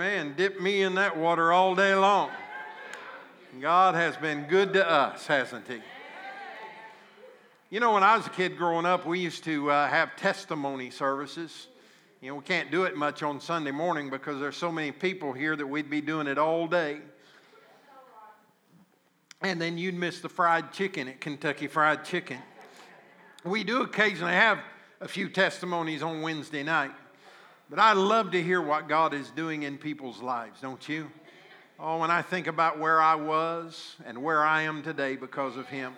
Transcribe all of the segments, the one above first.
Amen. Dip me in that water all day long. God has been good to us, hasn't He? You know, when I was a kid growing up, we used to uh, have testimony services. You know, we can't do it much on Sunday morning because there's so many people here that we'd be doing it all day. And then you'd miss the fried chicken at Kentucky Fried Chicken. We do occasionally have a few testimonies on Wednesday night. But I love to hear what God is doing in people's lives, don't you? Oh, when I think about where I was and where I am today because of Him,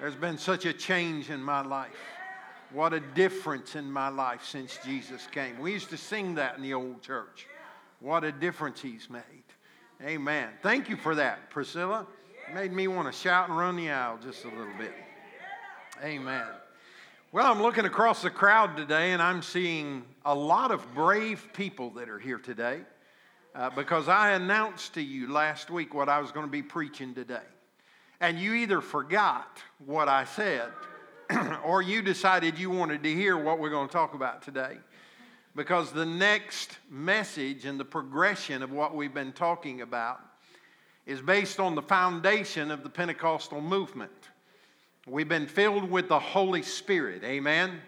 there's been such a change in my life. What a difference in my life since Jesus came. We used to sing that in the old church. What a difference He's made. Amen. Thank you for that, Priscilla. It made me want to shout and run the aisle just a little bit. Amen. Well, I'm looking across the crowd today and I'm seeing a lot of brave people that are here today uh, because I announced to you last week what I was going to be preaching today. And you either forgot what I said or you decided you wanted to hear what we're going to talk about today. Because the next message and the progression of what we've been talking about is based on the foundation of the Pentecostal movement. We've been filled with the Holy Spirit. Amen.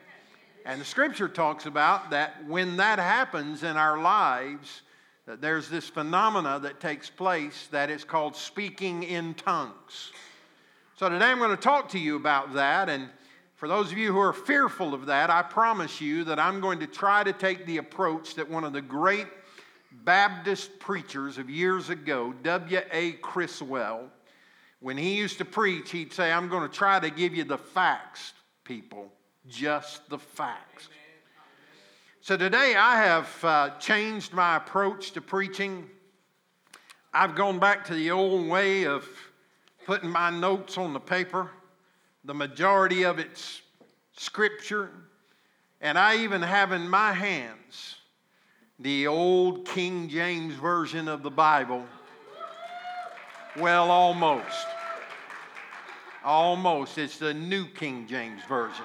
And the scripture talks about that when that happens in our lives, there's this phenomena that takes place that is called speaking in tongues. So today I'm going to talk to you about that. And for those of you who are fearful of that, I promise you that I'm going to try to take the approach that one of the great Baptist preachers of years ago, W.A. Criswell, when he used to preach, he'd say, I'm going to try to give you the facts, people, just the facts. So today I have uh, changed my approach to preaching. I've gone back to the old way of putting my notes on the paper, the majority of it's scripture, and I even have in my hands the old King James Version of the Bible well, almost. Almost. It's the New King James Version.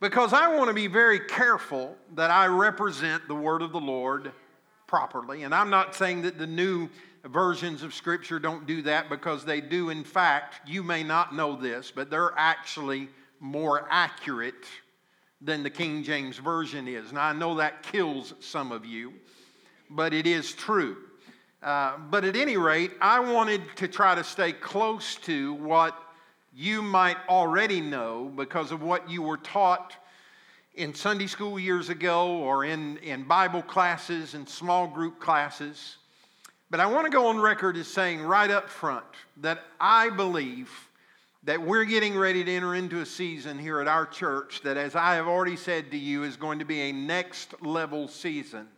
Because I want to be very careful that I represent the Word of the Lord properly. And I'm not saying that the new versions of Scripture don't do that because they do, in fact, you may not know this, but they're actually more accurate than the King James Version is. Now, I know that kills some of you, but it is true. Uh, but at any rate, I wanted to try to stay close to what you might already know because of what you were taught in Sunday school years ago or in, in Bible classes and small group classes. But I want to go on record as saying right up front that I believe that we're getting ready to enter into a season here at our church that, as I have already said to you, is going to be a next level season.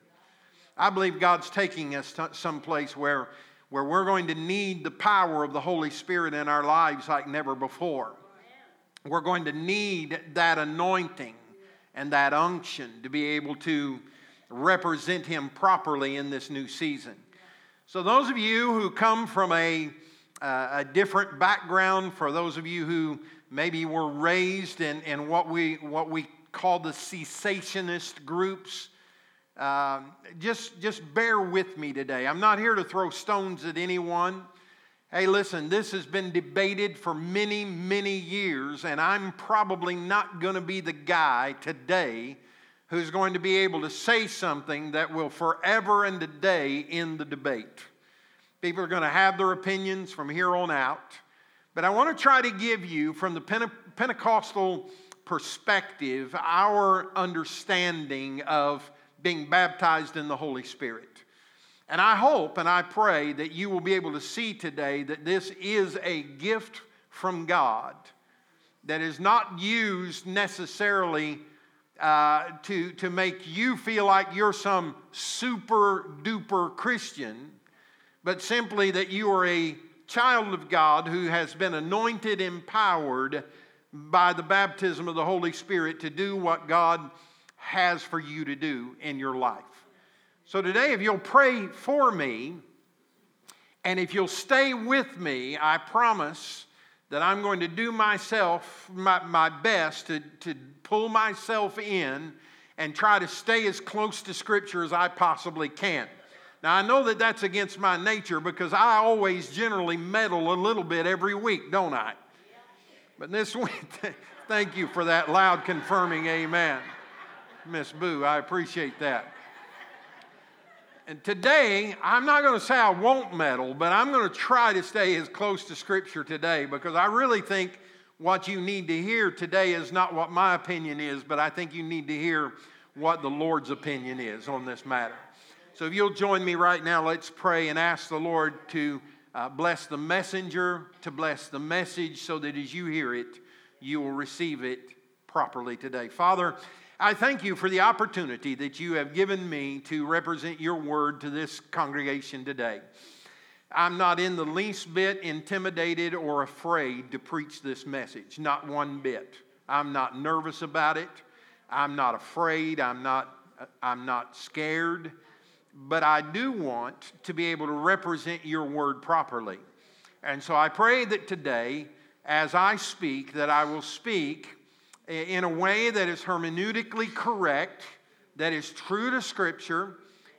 I believe God's taking us to someplace where, where we're going to need the power of the Holy Spirit in our lives like never before. We're going to need that anointing and that unction to be able to represent Him properly in this new season. So, those of you who come from a, uh, a different background, for those of you who maybe were raised in, in what, we, what we call the cessationist groups, um, just, just bear with me today. I'm not here to throw stones at anyone. Hey, listen, this has been debated for many, many years, and I'm probably not going to be the guy today who's going to be able to say something that will forever and a day end the debate. People are going to have their opinions from here on out, but I want to try to give you, from the Pentecostal perspective, our understanding of being baptized in the Holy Spirit. And I hope and I pray that you will be able to see today that this is a gift from God that is not used necessarily uh, to, to make you feel like you're some super duper Christian, but simply that you are a child of God who has been anointed, empowered by the baptism of the Holy Spirit to do what God has for you to do in your life. So today, if you'll pray for me, and if you'll stay with me, I promise that I'm going to do myself my, my best to, to pull myself in and try to stay as close to Scripture as I possibly can. Now, I know that that's against my nature because I always generally meddle a little bit every week, don't I? But this week, thank you for that loud confirming amen. Miss Boo, I appreciate that. And today, I'm not going to say I won't meddle, but I'm going to try to stay as close to Scripture today because I really think what you need to hear today is not what my opinion is, but I think you need to hear what the Lord's opinion is on this matter. So if you'll join me right now, let's pray and ask the Lord to uh, bless the messenger, to bless the message, so that as you hear it, you will receive it properly today. Father, I thank you for the opportunity that you have given me to represent your word to this congregation today. I'm not in the least bit intimidated or afraid to preach this message, not one bit. I'm not nervous about it. I'm not afraid. I'm not, I'm not scared but I do want to be able to represent your word properly. And so I pray that today, as I speak, that I will speak in a way that is hermeneutically correct, that is true to Scripture,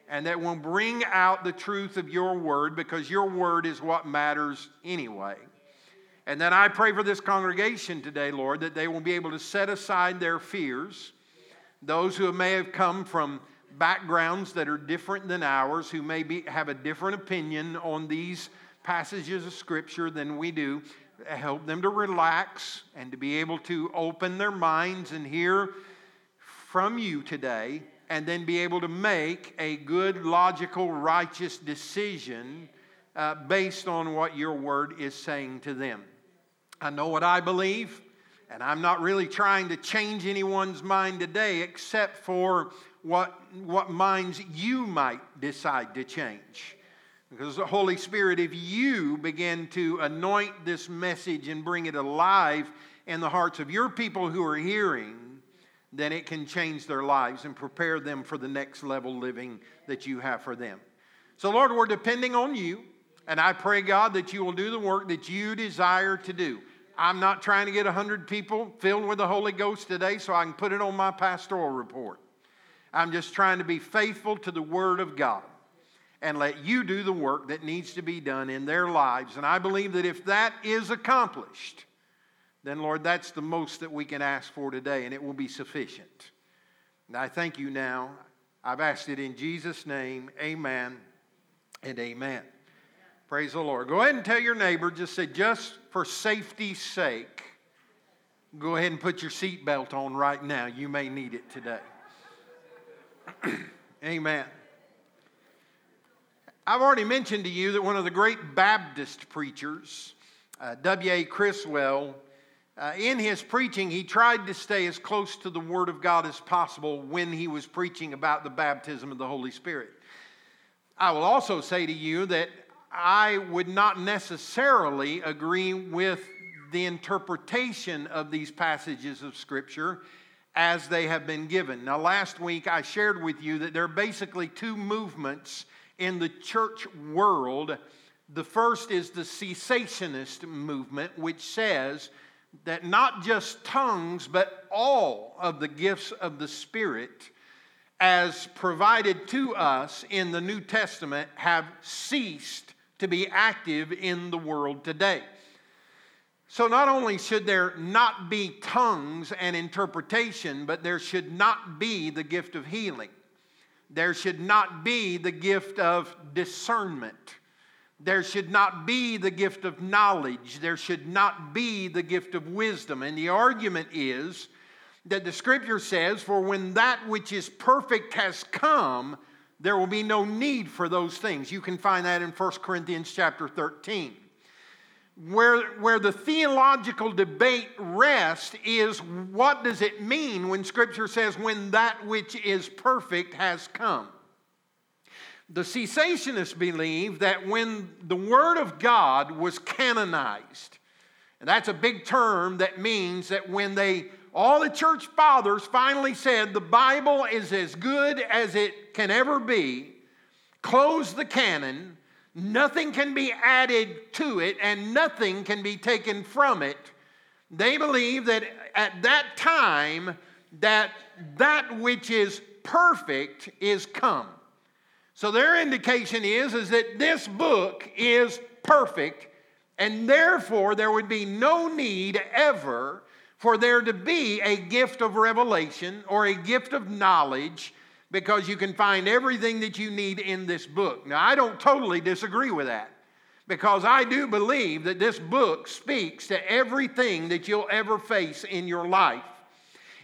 and that will bring out the truth of your word because your word is what matters anyway. And then I pray for this congregation today, Lord, that they will be able to set aside their fears, those who may have come from backgrounds that are different than ours, who may be, have a different opinion on these passages of Scripture than we do, help them to relax and to be able to open their minds and hear from you today, and then be able to make a good, logical, righteous decision uh, based on what your word is saying to them. I know what I believe, and I'm not really trying to change anyone's mind today except for what, what minds you might decide to change. Because the Holy Spirit, if you begin to anoint this message and bring it alive in the hearts of your people who are hearing, then it can change their lives and prepare them for the next level living that you have for them. So, Lord, we're depending on you, and I pray, God, that you will do the work that you desire to do. I'm not trying to get 100 people filled with the Holy Ghost today so I can put it on my pastoral report. I'm just trying to be faithful to the Word of God and let you do the work that needs to be done in their lives. And I believe that if that is accomplished, then, Lord, that's the most that we can ask for today, and it will be sufficient. And I thank you now. I've asked it in Jesus' name. Amen and amen. Praise the Lord. Go ahead and tell your neighbor, just say, just for safety's sake, go ahead and put your seatbelt on right now. You may need it today. Amen. I've already mentioned to you that one of the great Baptist preachers, uh, W.A. Criswell, uh, in his preaching, he tried to stay as close to the Word of God as possible when he was preaching about the baptism of the Holy Spirit. I will also say to you that I would not necessarily agree with the interpretation of these passages of Scripture as they have been given. Now, last week I shared with you that there are basically two movements in the church world. The first is the cessationist movement, which says that not just tongues, but all of the gifts of the Spirit, as provided to us in the New Testament, have ceased to be active in the world today. So, not only should there not be tongues and interpretation, but there should not be the gift of healing. There should not be the gift of discernment. There should not be the gift of knowledge. There should not be the gift of wisdom. And the argument is that the scripture says, For when that which is perfect has come, there will be no need for those things. You can find that in 1 Corinthians chapter 13 where, where the theological debate rests is what does it mean when Scripture says, when that which is perfect has come? The cessationists believe that when the Word of God was canonized, and that's a big term that means that when they, all the church fathers finally said the Bible is as good as it can ever be, close the canon, Nothing can be added to it and nothing can be taken from it. They believe that at that time, that that which is perfect is come. So their indication is, is that this book is perfect, and therefore there would be no need ever for there to be a gift of revelation or a gift of knowledge because you can find everything that you need in this book. Now, I don't totally disagree with that because I do believe that this book speaks to everything that you'll ever face in your life.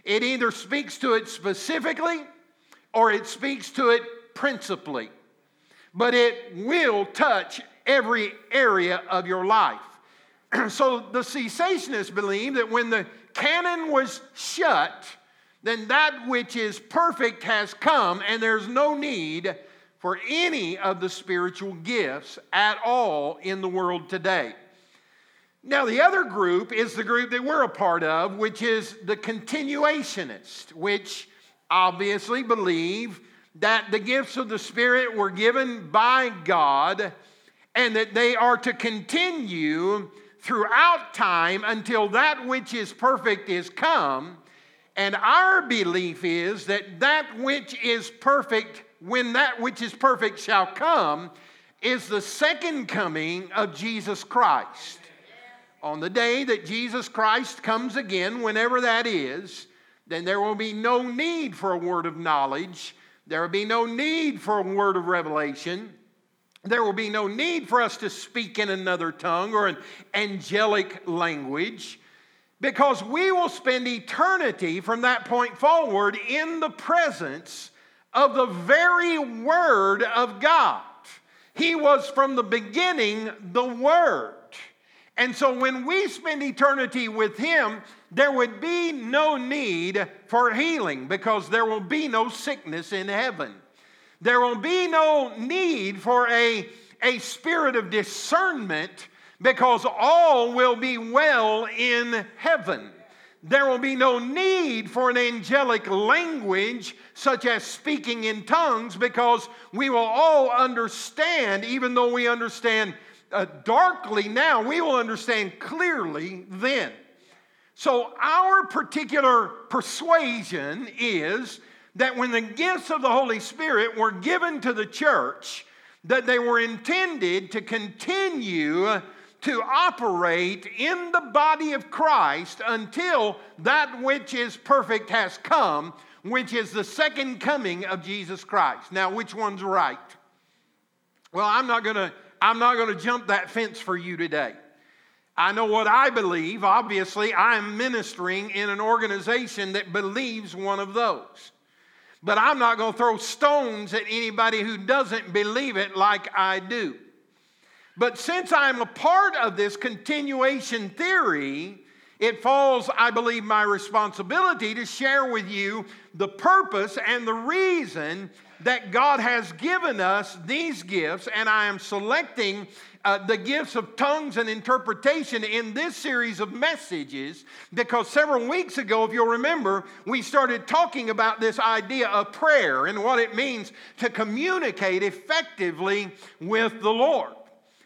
It either speaks to it specifically or it speaks to it principally, but it will touch every area of your life. so the cessationists believe that when the canon was shut, then that which is perfect has come, and there's no need for any of the spiritual gifts at all in the world today. Now, the other group is the group that we're a part of, which is the continuationist, which obviously believe that the gifts of the Spirit were given by God and that they are to continue throughout time until that which is perfect is come. And our belief is that that which is perfect, when that which is perfect shall come, is the second coming of Jesus Christ. On the day that Jesus Christ comes again, whenever that is, then there will be no need for a word of knowledge. There will be no need for a word of revelation. There will be no need for us to speak in another tongue or an angelic language because we will spend eternity from that point forward in the presence of the very Word of God. He was from the beginning the Word. And so when we spend eternity with Him, there would be no need for healing because there will be no sickness in heaven. There will be no need for a, a spirit of discernment because all will be well in heaven. There will be no need for an angelic language such as speaking in tongues because we will all understand, even though we understand uh, darkly now, we will understand clearly then. So, our particular persuasion is that when the gifts of the Holy Spirit were given to the church, that they were intended to continue to operate in the body of Christ until that which is perfect has come, which is the second coming of Jesus Christ. Now, which one's right? Well, I'm not going to I'm not going to jump that fence for you today. I know what I believe. Obviously, I'm ministering in an organization that believes one of those. But I'm not going to throw stones at anybody who doesn't believe it like I do. But since I'm a part of this continuation theory, it falls, I believe, my responsibility to share with you the purpose and the reason that God has given us these gifts, and I am selecting uh, the gifts of tongues and interpretation in this series of messages because several weeks ago, if you'll remember, we started talking about this idea of prayer and what it means to communicate effectively with the Lord.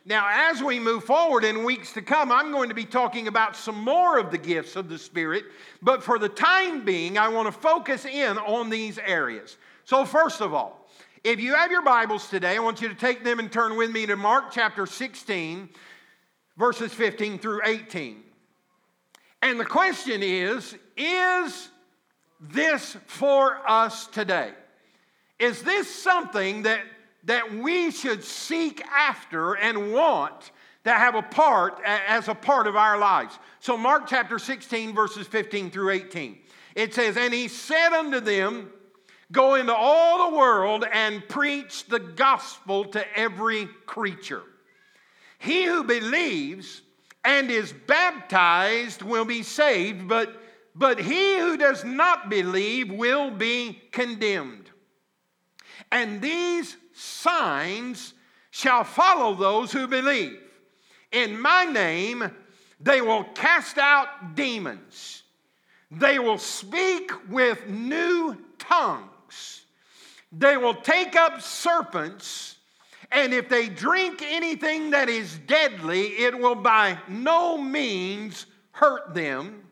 Now, as we move forward in weeks to come, I'm going to be talking about some more of the gifts of the Spirit, but for the time being, I want to focus in on these areas. So, first of all, if you have your Bibles today, I want you to take them and turn with me to Mark chapter 16, verses 15 through 18. And the question is Is this for us today? Is this something that, that we should seek after and want to have a part as a part of our lives? So, Mark chapter 16, verses 15 through 18. It says, And he said unto them, Go into all the world and preach the gospel to every creature. He who believes and is baptized will be saved, but, but he who does not believe will be condemned. And these signs shall follow those who believe. In my name, they will cast out demons. They will speak with new tongues they will take up serpents, and if they drink anything that is deadly, it will by no means hurt them.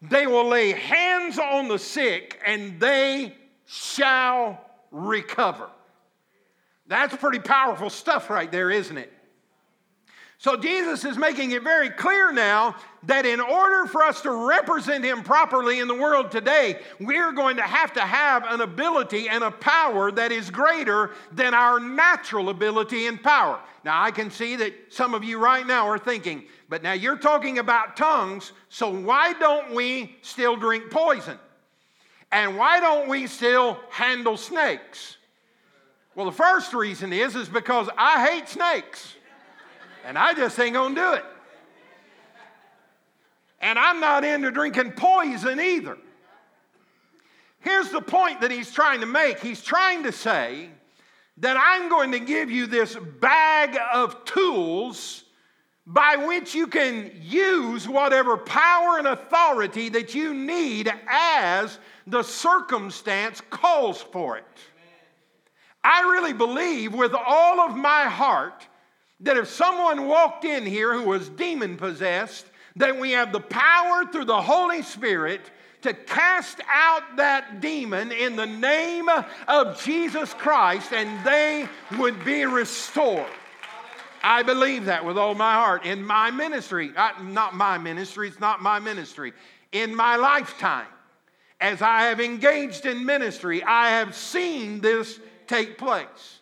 They will lay hands on the sick and they shall recover. That's pretty powerful stuff right there, isn't it? So Jesus is making it very clear now that in order for us to represent him properly in the world today, we're going to have to have an ability and a power that is greater than our natural ability and power. Now, I can see that some of you right now are thinking, but now you're talking about tongues, so why don't we still drink poison? And why don't we still handle snakes? Well, the first reason is is because I hate snakes. And I just ain't gonna do it. And I'm not into drinking poison either. Here's the point that he's trying to make. He's trying to say that I'm going to give you this bag of tools by which you can use whatever power and authority that you need as the circumstance calls for it. I really believe with all of my heart that if someone walked in here who was demon possessed, that we have the power through the Holy Spirit to cast out that demon in the name of Jesus Christ and they would be restored. I believe that with all my heart. In my ministry, not my ministry, it's not my ministry. In my lifetime, as I have engaged in ministry, I have seen this take place.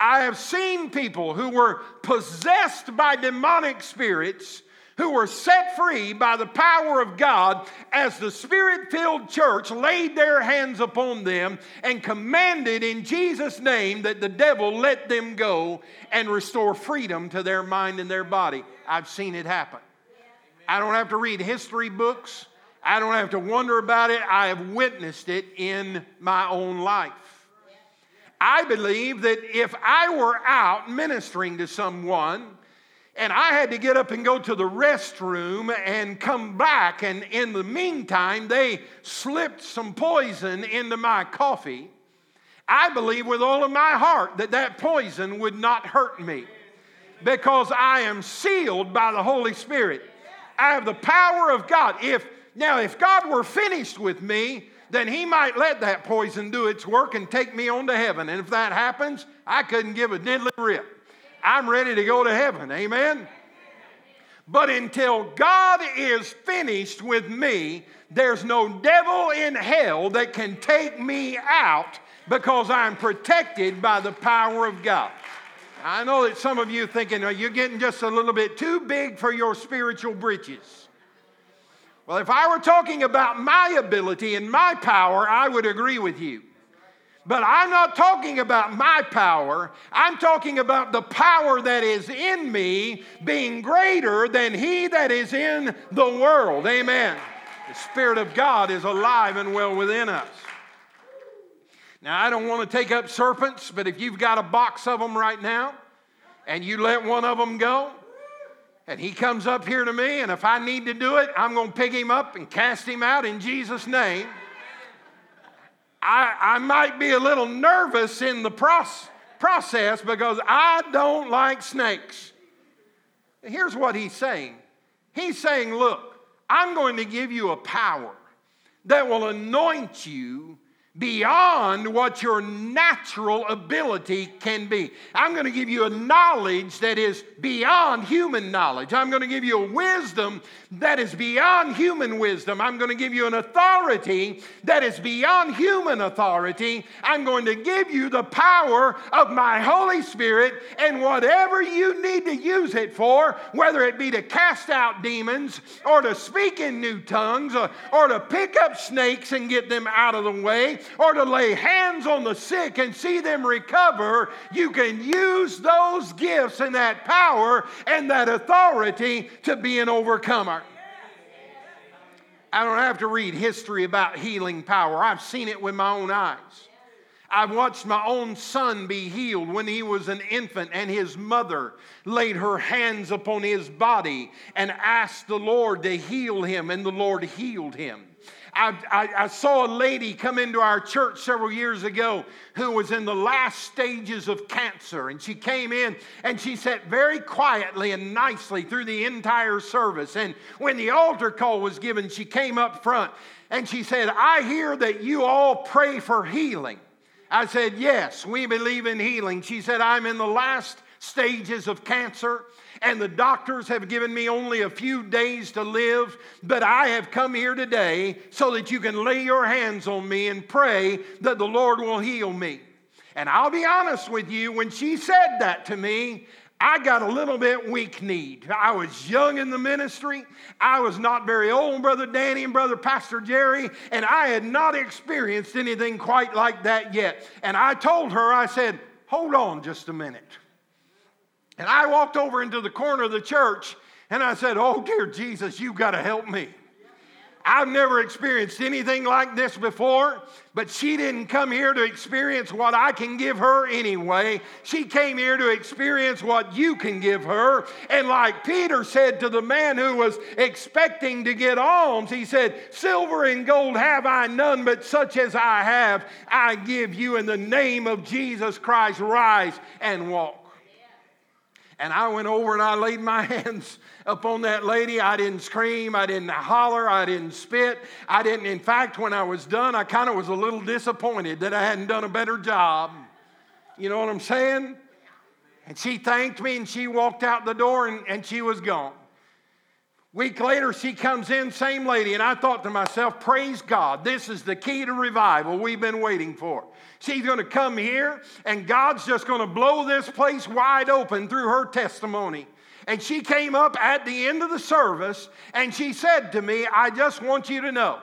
I have seen people who were possessed by demonic spirits who were set free by the power of God as the spirit filled church laid their hands upon them and commanded in Jesus' name that the devil let them go and restore freedom to their mind and their body. I've seen it happen. I don't have to read history books, I don't have to wonder about it. I have witnessed it in my own life. I believe that if I were out ministering to someone and I had to get up and go to the restroom and come back, and in the meantime, they slipped some poison into my coffee, I believe with all of my heart that that poison would not hurt me because I am sealed by the Holy Spirit. I have the power of God. If now, if God were finished with me, then he might let that poison do its work and take me on to heaven. And if that happens, I couldn't give a diddly rip. I'm ready to go to heaven. Amen? But until God is finished with me, there's no devil in hell that can take me out because I'm protected by the power of God. I know that some of you are thinking, you're getting just a little bit too big for your spiritual britches. Well, if I were talking about my ability and my power, I would agree with you. But I'm not talking about my power. I'm talking about the power that is in me being greater than he that is in the world. Amen. The Spirit of God is alive and well within us. Now, I don't want to take up serpents, but if you've got a box of them right now and you let one of them go, and he comes up here to me, and if I need to do it, I'm going to pick him up and cast him out in Jesus' name. I, I might be a little nervous in the process process because I don't like snakes. Here's what he's saying He's saying, Look, I'm going to give you a power that will anoint you beyond what your natural ability can be. I'm going to give you a knowledge that is beyond human knowledge. I'm going to give you a wisdom that is beyond human wisdom. I'm going to give you an authority that is beyond human authority. I'm going to give you the power of my Holy Spirit and whatever you need to use it for, whether it be to cast out demons or to speak in new tongues or, or to pick up snakes and get them out of the way or to lay hands on the sick and see them recover, you can use those gifts and that power and that authority to be an overcomer. I don't have to read history about healing power. I've seen it with my own eyes. I've watched my own son be healed when he was an infant, and his mother laid her hands upon his body and asked the Lord to heal him, and the Lord healed him. I, I, I, saw a lady come into our church several years ago who was in the last stages of cancer. And she came in and she sat very quietly and nicely through the entire service. And when the altar call was given, she came up front and she said, I hear that you all pray for healing. I said, Yes, we believe in healing. She said, I'm in the last stages of cancer and the doctors have given me only a few days to live, but I have come here today so that you can lay your hands on me and pray that the Lord will heal me. And I'll be honest with you, when she said that to me, I got a little bit weak kneed. I was young in the ministry. I was not very old, Brother Danny and Brother Pastor Jerry, and I had not experienced anything quite like that yet. And I told her, I said, Hold on just a minute. And I walked over into the corner of the church and I said, Oh, dear Jesus, you've got to help me. I've never experienced anything like this before, but she didn't come here to experience what I can give her anyway. She came here to experience what you can give her. And like Peter said to the man who was expecting to get alms, he said, Silver and gold have I none, but such as I have, I give you in the name of Jesus Christ. Rise and walk. And I went over and I laid my hands upon that lady. I didn't scream, I didn't holler, I didn't spit. I didn't, in fact, when I was done, I kind of was a little disappointed that I hadn't done a better job. You know what I'm saying? And she thanked me and she walked out the door and, and she was gone. Week later, she comes in, same lady, and I thought to myself, praise God, this is the key to revival we've been waiting for. She's to come here, and God's just to blow this place wide open through her testimony. And she came up at the end of the service, and she said to me, I just want you to know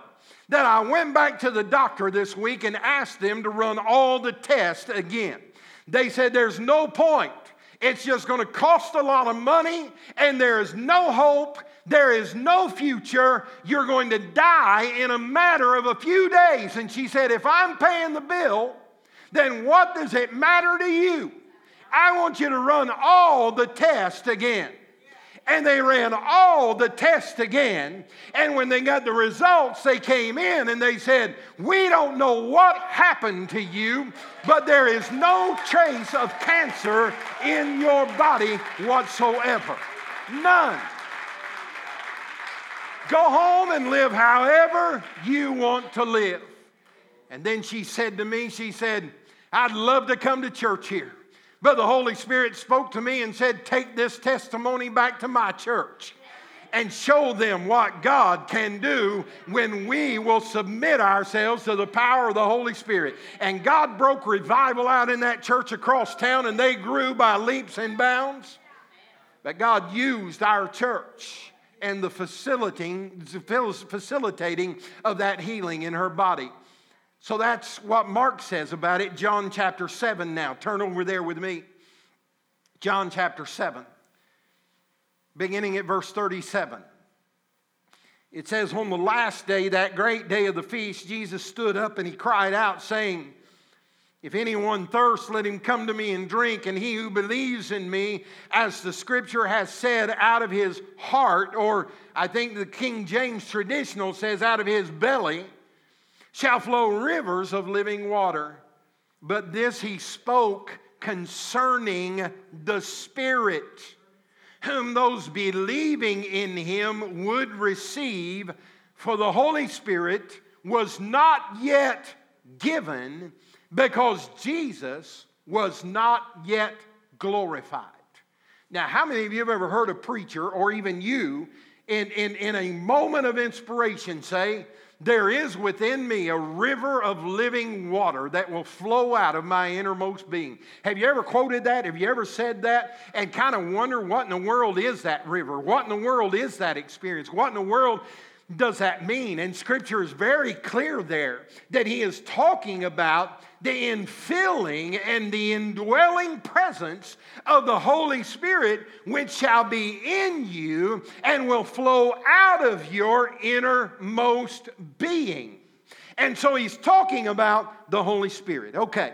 that I went back to the doctor this week and asked them to run all the tests again. They said, There's no point. It's just going to cost a lot of money, and there is no hope there is no future. You're going to die in a matter of a few days. And she said, If I'm paying the bill, then what does it matter to you? I want you to run all the tests again. And they ran all the tests again. And when they got the results, they came in and they said, We don't know what happened to you, but there is no trace of cancer in your body whatsoever. None. Go home and live however you want to live. And then she said to me, She said, I'd love to come to church here. But the Holy Spirit spoke to me and said, Take this testimony back to my church and show them what God can do when we will submit ourselves to the power of the Holy Spirit. And God broke revival out in that church across town, and they grew by leaps and bounds. But God used our church and the facilitating, facilitating of that healing in her body. So that's what Mark says about it. John chapter 7 now. Turn over there with me. John chapter 7, beginning at verse 37. It says, On the last day, that great day of the feast, Jesus stood up and he cried out, saying, if anyone thirsts, let him come to me and drink. And he who believes in me, as the scripture has said, out of his heart, or I think the King James traditional says, out of his belly, shall flow rivers of living water. But this he spoke concerning the Spirit, whom those believing in him would receive, for the Holy Spirit was not yet given because Jesus was not yet glorified. Now, how many of you have ever heard a preacher, or even you, in, in, in a moment of inspiration say, There is within me a river of living water that will flow out of my innermost being? Have you ever quoted that? Have you ever said that? And kind of wonder what in the world is that river? What in the world is that experience? What in the world does that mean? And scripture is very clear there that he is talking about the infilling and the indwelling presence of the Holy Spirit, which shall be in you and will flow out of your innermost being. And so he's talking about the Holy Spirit. Okay.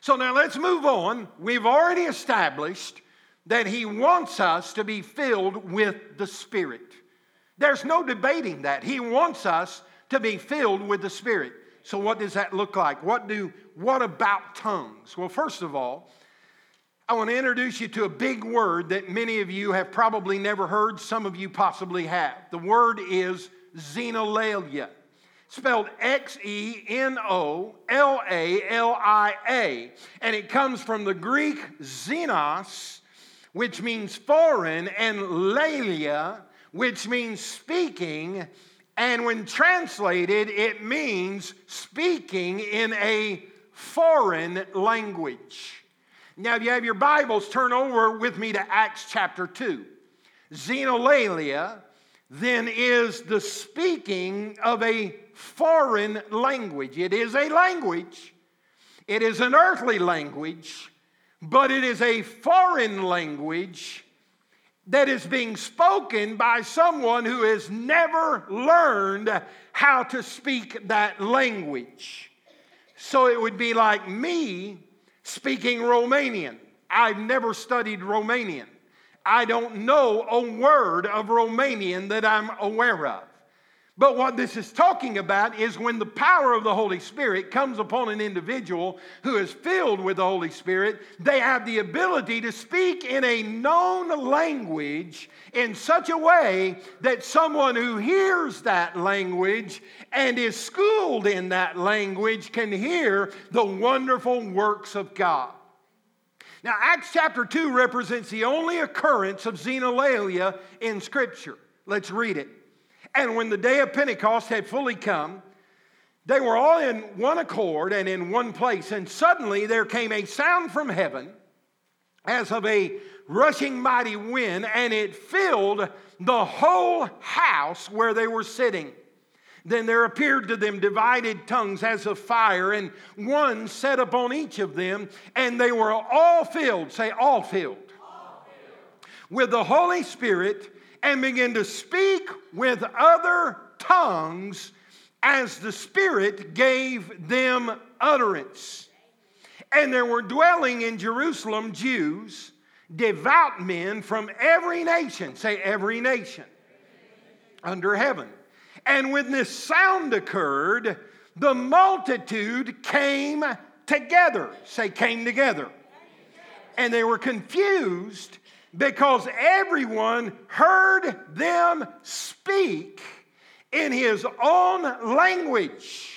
So now let's move on. We've already established that he wants us to be filled with the Spirit. There's no debating that. He wants us to be filled with the Spirit. So, what does that look like? What, do, what about tongues? Well, first of all, I want to introduce you to a big word that many of you have probably never heard, some of you possibly have. The word is xenolalia, spelled X E N O L A L I A. And it comes from the Greek xenos, which means foreign, and lalia, which means speaking. And when translated, it means speaking in a foreign language. Now, if you have your Bibles, turn over with me to Acts chapter 2. Xenolalia then is the speaking of a foreign language. It is a language, it is an earthly language, but it is a foreign language that is being spoken by someone who has never learned how to speak that language. So it would be like me speaking Romanian. I've never studied Romanian. I don't know a word of Romanian that I'm aware of. But what this is talking about is when the power of the Holy Spirit comes upon an individual who is filled with the Holy Spirit, they have the ability to speak in a known language in such a way that someone who hears that language and is schooled in that language can hear the wonderful works of God. Now, Acts chapter 2 represents the only occurrence of xenolalia in Scripture. Let's read it. And when the day of Pentecost had fully come, they were all in one accord and in one place. And suddenly there came a sound from heaven as of a rushing mighty wind, and it filled the whole house where they were sitting. Then there appeared to them divided tongues as of fire, and one set upon each of them, and they were all filled, say, all filled, all filled. with the Holy Spirit and begin to speak with other tongues as the Spirit gave them utterance. And there were dwelling in Jerusalem Jews, devout men from every nation, say every nation, under heaven. And when this sound occurred, the multitude came together, say came together. And they were confused because everyone heard them speak in his own language.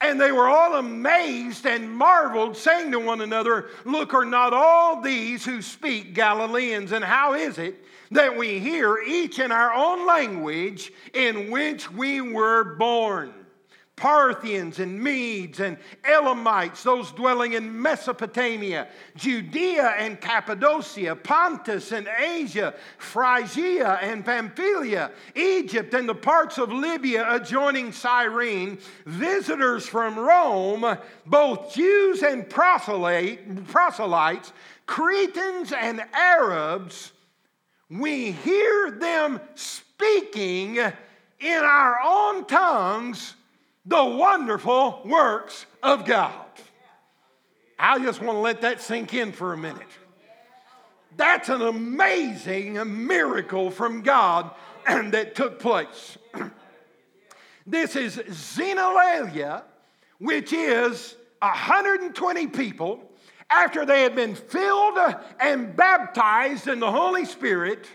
And they were all amazed and marveled, saying to one another, Look, are not all these who speak Galileans? And how is it that we hear each in our own language in which we were born? Parthians and Medes and Elamites, those dwelling in Mesopotamia, Judea and Cappadocia, Pontus and Asia, Phrygia and Pamphylia, Egypt and the parts of Libya adjoining Cyrene, visitors from Rome, both Jews and proselytes, Cretans and Arabs, we hear them speaking in our own tongues the wonderful works of God. I just want to let that sink in for a minute. That's an amazing miracle from God that took place. this is Xenolalia, which is 120 people after they had been filled and baptized in the Holy Spirit,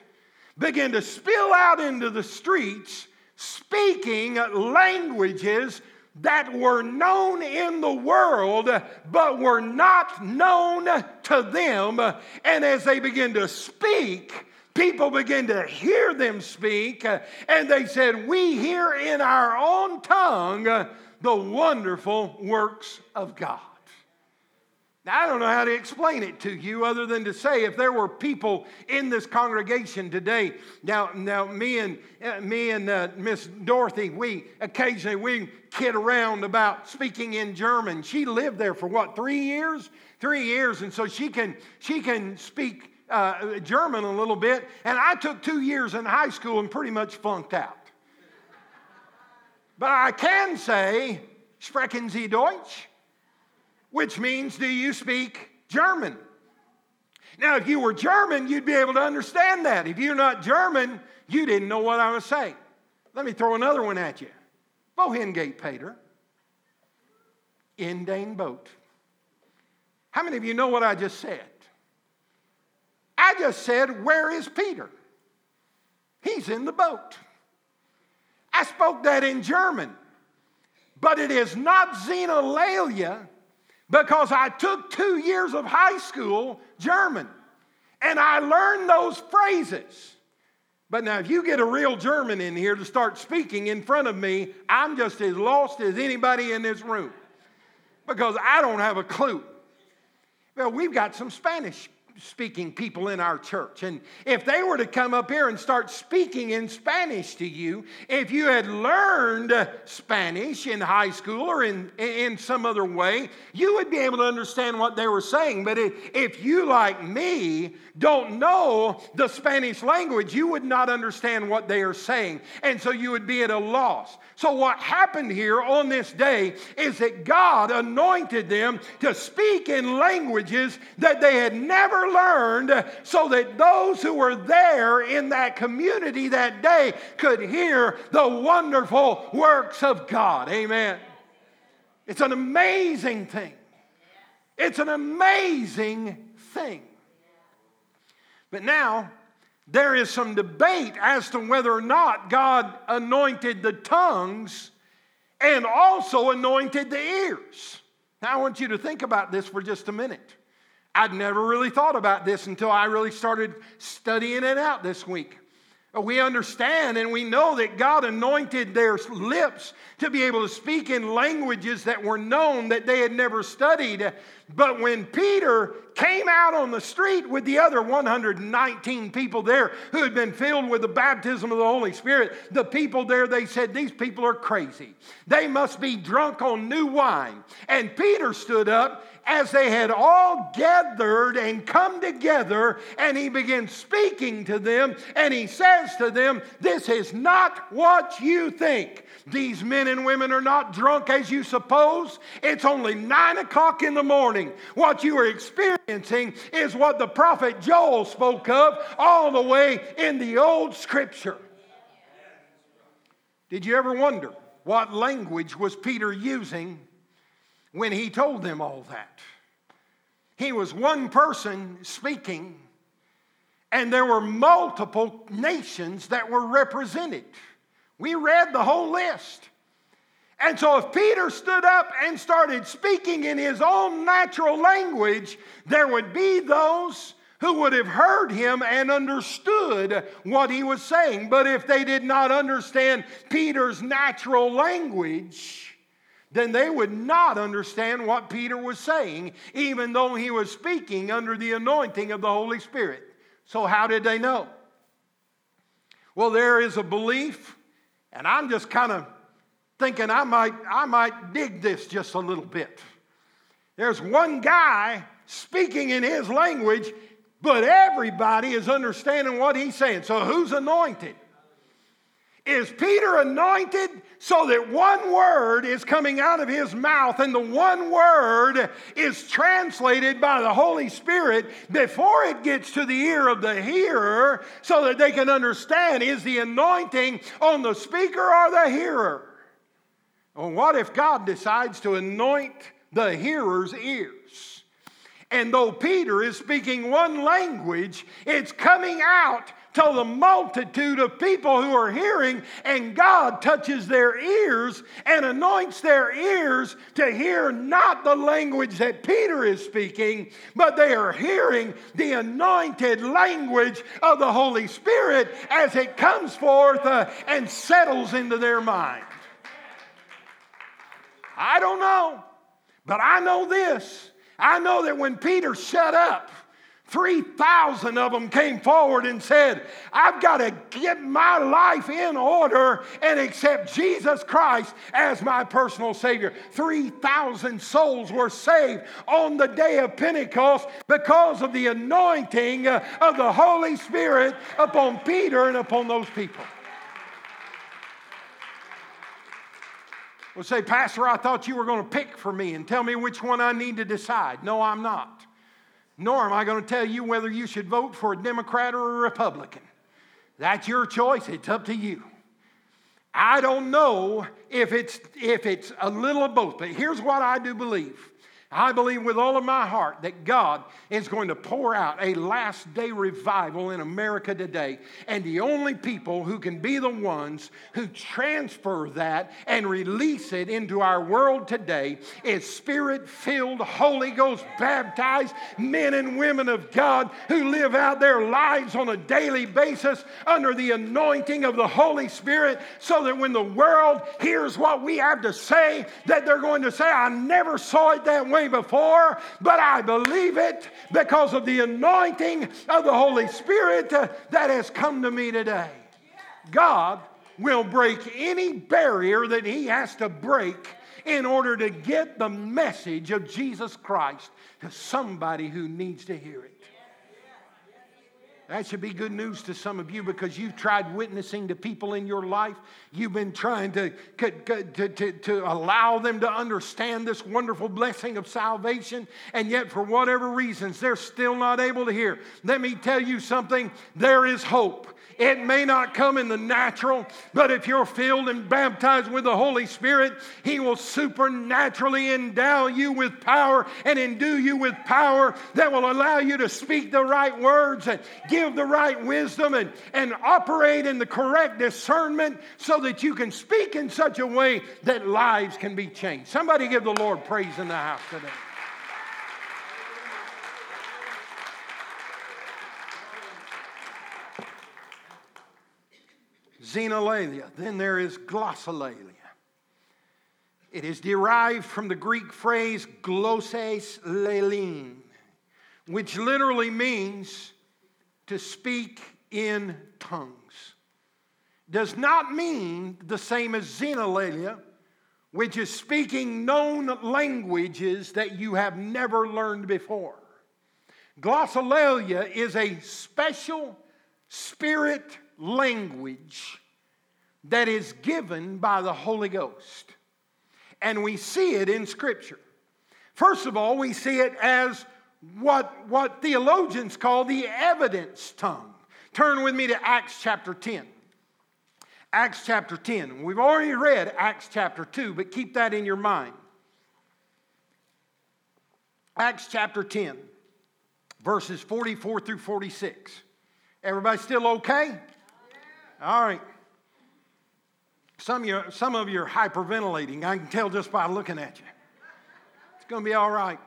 begin to spill out into the streets speaking languages that were known in the world but were not known to them. And as they begin to speak, people begin to hear them speak, and they said, We hear in our own tongue the wonderful works of God. Now, I don't know how to explain it to you other than to say if there were people in this congregation today. Now, now me and uh, me and uh, Miss Dorothy, we occasionally we kid around about speaking in German. She lived there for what three years? Three years, and so she can she can speak uh, German a little bit. And I took two years in high school and pretty much flunked out. But I can say, sprechen Sie Deutsch? Which means, do you speak German? Now, if you were German, you'd be able to understand that. If you're not German, you didn't know what I was saying. Let me throw another one at you. Bohengate Peter, Indane boat. How many of you know what I just said? I just said, Where is Peter? He's in the boat. I spoke that in German, but it is not xenolalia because I took two years of high school German and I learned those phrases. But now, if you get a real German in here to start speaking in front of me, I'm just as lost as anybody in this room because I don't have a clue. Well, we've got some Spanish speaking people in our church. And if they were to come up here and start speaking in Spanish to you, if you had learned Spanish in high school or in, in some other way, you would be able to understand what they were saying. But if, if you, like me, don't know the Spanish language, you would not understand what they are saying. And so you would be at a loss. So, what happened here on this day is that God anointed them to speak in languages that they had never learned so that those who were there in that community that day could hear the wonderful works of God. Amen. It's an amazing thing. It's an amazing thing. But now, there is some debate as to whether or not God anointed the tongues and also anointed the ears. Now, I want you to think about this for just a minute. I'd never really thought about this until I really started studying it out this week. We understand and we know that God anointed their lips to be able to speak in languages that were known that they had never studied. But when Peter came out on the street with the other 119 people there who had been filled with the baptism of the Holy Spirit, the people there, they said, These people are crazy. They must be drunk on new wine. And Peter stood up as they had all gathered and come together, and he began speaking to them, and he says to them, This is not what you think. These men and women are not drunk as you suppose. It's only nine o'clock in the morning. What you are experiencing is what the prophet Joel spoke of all the way in the old scripture. Did you ever wonder what language was Peter using when he told them all that. He was one person speaking, and there were multiple nations that were represented. We read the whole list. And so, if Peter stood up and started speaking in his own natural language, there would be those who would have heard him and understood what he was saying. But if they did not understand Peter's natural language, then they would not understand what Peter was saying, even though he was speaking under the anointing of the Holy Spirit. So, how did they know? Well, there is a belief, and I'm just kind of thinking I might, I might dig this just a little bit. There's one guy speaking in his language, but everybody is understanding what he's saying. So, who's anointed? Is Peter anointed so that one word is coming out of his mouth and the one word is translated by the Holy Spirit before it gets to the ear of the hearer so that they can understand is the anointing on the speaker or the hearer? Well, what if God decides to anoint the hearer's ears? And though Peter is speaking one language, it's coming out to the multitude of people who are hearing, and God touches their ears and anoints their ears to hear not the language that Peter is speaking, but they are hearing the anointed language of the Holy Spirit as it comes forth uh, and settles into their mind. I don't know, but I know this. I know that when Peter shut up, 3,000 of them came forward and said, I've got to get my life in order and accept Jesus Christ as my personal Savior. 3,000 souls were saved on the day of Pentecost because of the anointing uh, of the Holy Spirit upon Peter and upon those people. Well, say, Pastor, I thought you were going to pick for me and tell me which one I need to decide. No, I'm not nor am I going to tell you whether you should vote for a Democrat or a Republican. That's your choice, it's up to you. I don't know if it's, if it's a little of both, but here's what I do believe. I believe with all of my heart that God is going to pour out a last day revival in America today. And the only people who can be the ones who transfer that and release it into our world today is spirit filled, Holy Ghost baptized men and women of God who live out their lives on a daily basis under the anointing of the Holy Spirit so that when the world hears what we have to say, that they're going to say, I never saw it that way before, but I believe it because of the anointing of the Holy Spirit that has come to me today. God will break any barrier that He has to break in order to get the message of Jesus Christ to somebody who needs to hear it. That should be good news to some of you because you've tried witnessing to people in your life. You've been trying to, to, to, to, allow them to understand this wonderful blessing of salvation, and yet, for whatever reasons, they're still not able to hear. Let me tell you something there is hope. It may not come in the natural, but if you're filled and baptized with the Holy Spirit, He will supernaturally endow you with power and endue you with power that will allow you to speak the right words and give the right wisdom and, and operate in the correct discernment so that you can speak in such a way that lives can be changed. Somebody give the Lord praise in the house today. Xenolalia. Then there is glossolalia. It is derived from the Greek phrase glosses lelin, which literally means to speak in tongues. Does not mean the same as xenolalia, which is speaking known languages that you have never learned before. Glossolalia is a special spirit language that is given by the Holy Ghost. And we see it in Scripture. First of all, we see it as what, what theologians call the evidence tongue. Turn with me to Acts chapter 10. Acts chapter 10. We've already read Acts chapter 2, but keep that in your mind. Acts chapter 10, verses 44 through 46. Everybody still okay? All right. Some of, you, some of you are hyperventilating. I can tell just by looking at you. It's going to be all right.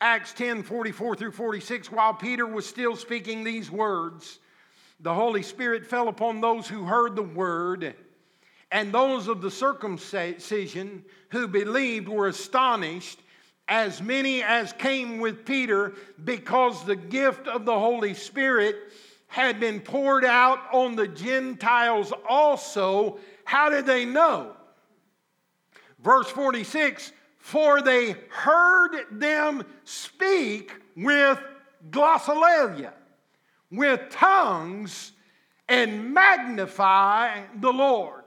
Acts 10 44 through 46. While Peter was still speaking these words, the Holy Spirit fell upon those who heard the word, and those of the circumcision who believed were astonished, as many as came with Peter, because the gift of the Holy Spirit had been poured out on the Gentiles also. How did they know? Verse 46 For they heard them speak with glossolalia, with tongues, and magnify the Lord.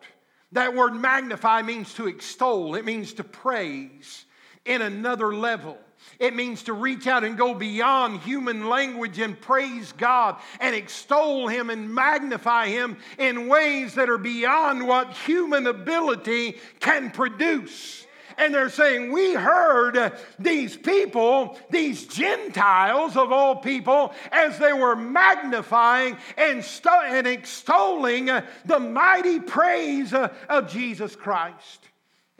That word magnify means to extol, it means to praise in another level. It means to reach out and go beyond human language and praise God and extol Him and magnify Him in ways that are beyond what human ability can produce and they're saying, We heard these people, these Gentiles of all people, as they were magnifying and, and extolling the mighty praise of Jesus Christ.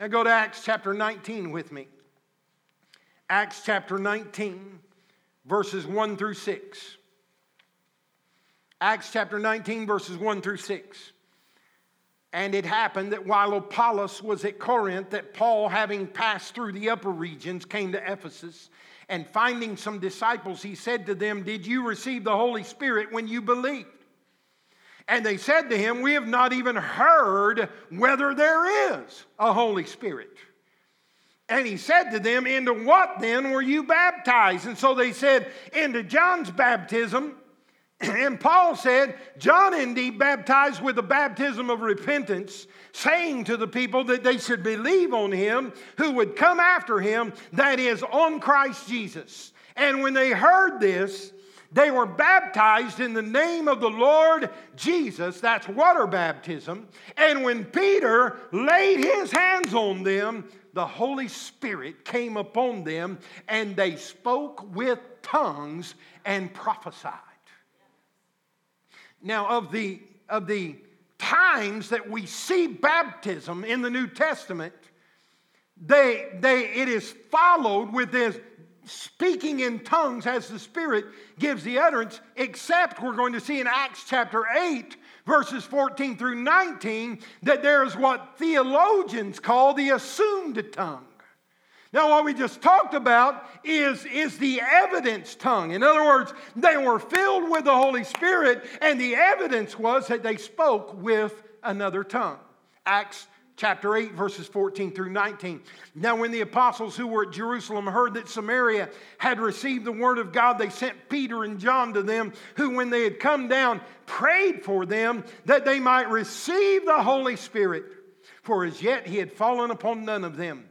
Now go to Acts chapter 19 with me. Acts chapter 19, verses 1 through 6. Acts chapter 19, verses 1 through 6. And it happened that while Apollos was at Corinth, that Paul, having passed through the upper regions, came to Ephesus. And finding some disciples, he said to them, Did you receive the Holy Spirit when you believed? And they said to him, We have not even heard whether there is a Holy Spirit. And he said to them, Into what then were you baptized? And so they said, Into John's baptism. And Paul said, John indeed baptized with the baptism of repentance, saying to the people that they should believe on him who would come after him, that is, on Christ Jesus. And when they heard this, They were baptized in the name of the Lord Jesus. That's water baptism. And when Peter laid his hands on them, the Holy Spirit came upon them and they spoke with tongues and prophesied. Now, of the, of the times that we see baptism in the New Testament, they, they, it is followed with this speaking in tongues as the Spirit gives the utterance, except we're going to see in Acts chapter 8, verses 14 through 19, that there is what theologians call the assumed tongue. Now, what we just talked about is, is the evidence tongue. In other words, they were filled with the Holy Spirit, and the evidence was that they spoke with another tongue. Acts chapter 8, verses 14 through 19. Now, when the apostles who were at Jerusalem heard that Samaria had received the word of God, they sent Peter and John to them, who, when they had come down, prayed for them that they might receive the Holy Spirit. For as yet he had fallen upon none of them.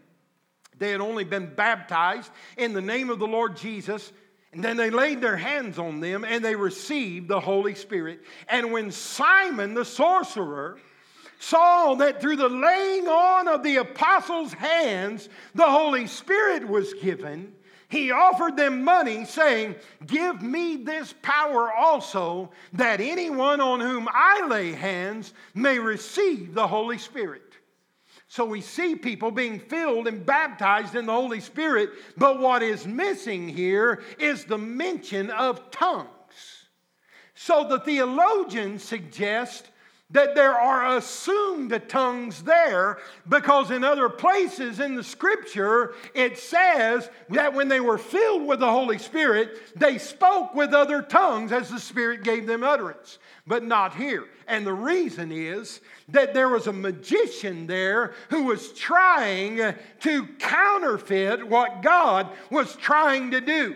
They had only been baptized in the name of the Lord Jesus. And then they laid their hands on them and they received the Holy Spirit. And when Simon the sorcerer saw that through the laying on of the apostles' hands the Holy Spirit was given, he offered them money, saying, Give me this power also, that anyone on whom I lay hands may receive the Holy Spirit. So we see people being filled and baptized in the Holy Spirit, but what is missing here is the mention of tongues. So the theologians suggest that there are assumed tongues there because in other places in the scripture it says that when they were filled with the Holy Spirit, they spoke with other tongues as the Spirit gave them utterance, but not here. And the reason is that there was a magician there who was trying to counterfeit what God was trying to do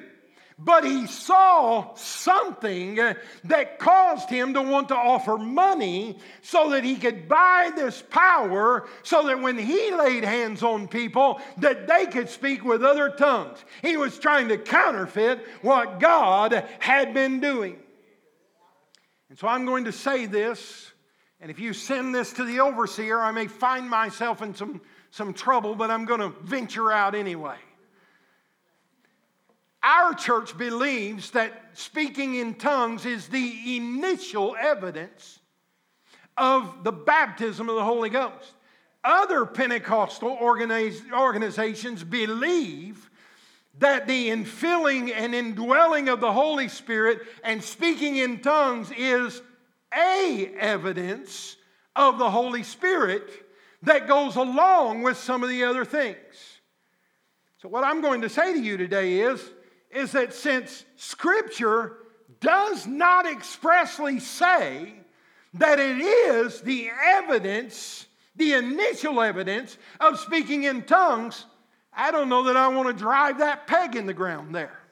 but he saw something that caused him to want to offer money so that he could buy this power so that when he laid hands on people that they could speak with other tongues. He was trying to counterfeit what god had been doing. And so i'm going to say this and if you send this to the overseer i may find myself in some, some trouble but i'm going to venture out anyway our church believes that speaking in tongues is the initial evidence of the baptism of the Holy Ghost. Other Pentecostal organiz- organizations believe that the infilling and indwelling of the Holy Spirit and speaking in tongues is a evidence of the Holy Spirit that goes along with some of the other things. So, what I'm going to say to you today is is that since Scripture does not expressly say that it is the evidence, the initial evidence of speaking in tongues, I don't know that I want to drive that peg in the ground there.